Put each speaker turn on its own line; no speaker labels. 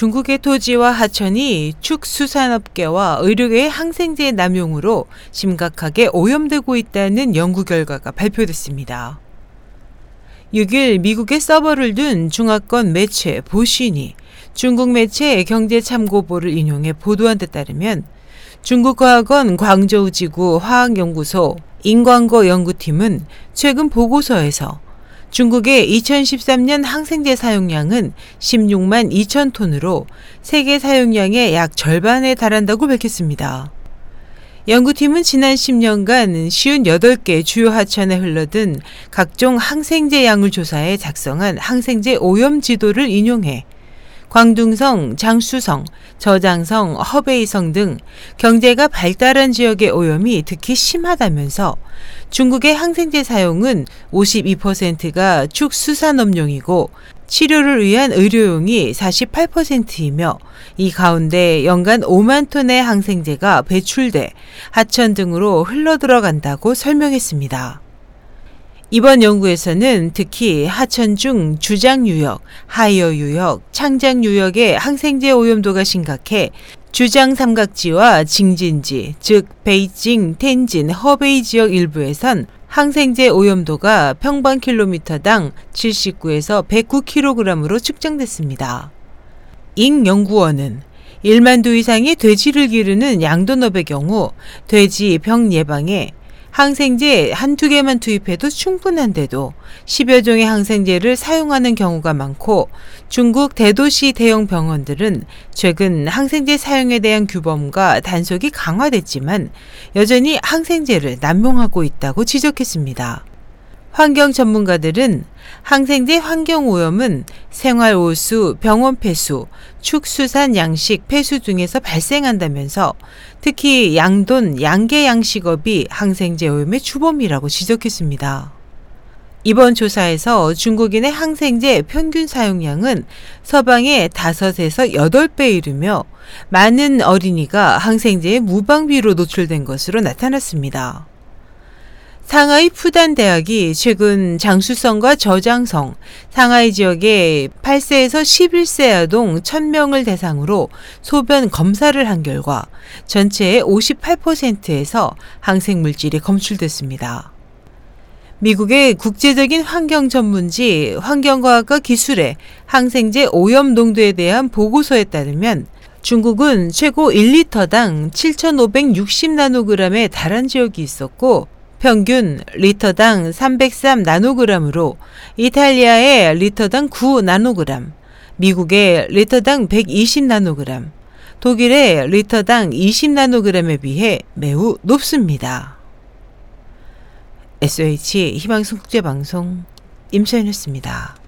중국의 토지와 하천이 축수산업계와 의료계의 항생제 남용으로 심각하게 오염되고 있다는 연구 결과가 발표됐습니다. 6일 미국의 서버를 둔 중화권 매체 보신이 중국 매체 경제참고보를 인용해 보도한 데 따르면 중국과학원 광저우지구 화학연구소 인광거 연구팀은 최근 보고서에서 중국의 2013년 항생제 사용량은 16만 2천 톤으로 세계 사용량의 약 절반에 달한다고 밝혔습니다. 연구팀은 지난 10년간 58개 주요 하천에 흘러든 각종 항생제 양을 조사해 작성한 항생제 오염 지도를 인용해 광둥성, 장수성, 저장성, 허베이성 등 경제가 발달한 지역의 오염이 특히 심하다면서 중국의 항생제 사용은 52%가 축수산업용이고 치료를 위한 의료용이 48%이며 이 가운데 연간 5만 톤의 항생제가 배출돼 하천 등으로 흘러 들어간다고 설명했습니다. 이번 연구에서는 특히 하천 중 주장 유역, 하이허 유역, 창장 유역의 항생제 오염도가 심각해 주장 삼각주와 징진지, 즉 베이징, 텐진, 허베이 지역 일부에선 항생제 오염도가 평방 킬로미터당 79에서 109kg으로 측정됐습니다. 잉 연구원은 1만 두 이상의 돼지를 기르는 양돈업의 경우 돼지 병 예방에 항생제 한두 개만 투입해도 충분한데도 10여 종의 항생제를 사용하는 경우가 많고 중국 대도시 대형 병원들은 최근 항생제 사용에 대한 규범과 단속이 강화됐지만 여전히 항생제를 남용하고 있다고 지적했습니다. 환경 전문가들은 항생제 환경 오염은 생활 오수, 병원 폐수, 축수산 양식 폐수 등에서 발생한다면서 특히 양돈, 양계 양식업이 항생제 오염의 주범이라고 지적했습니다. 이번 조사에서 중국인의 항생제 평균 사용량은 서방의 5에서 8배 이르며 많은 어린이가 항생제에 무방비로 노출된 것으로 나타났습니다. 상하이 푸단 대학이 최근 장수성과 저장성, 상하이 지역의 8세에서 11세 아동 1000명을 대상으로 소변 검사를 한 결과 전체의 58%에서 항생 물질이 검출됐습니다. 미국의 국제적인 환경 전문지 환경과학과 기술의 항생제 오염 농도에 대한 보고서에 따르면 중국은 최고 1리터당 7,560나노그램에 달한 지역이 있었고 평균 리터당 303 나노그램으로 이탈리아의 리터당 9 나노그램, 미국의 리터당 120 나노그램, 독일의 리터당 20 나노그램에 비해 매우 높습니다. SOH 희망성 국제방송 임소연이었습니다.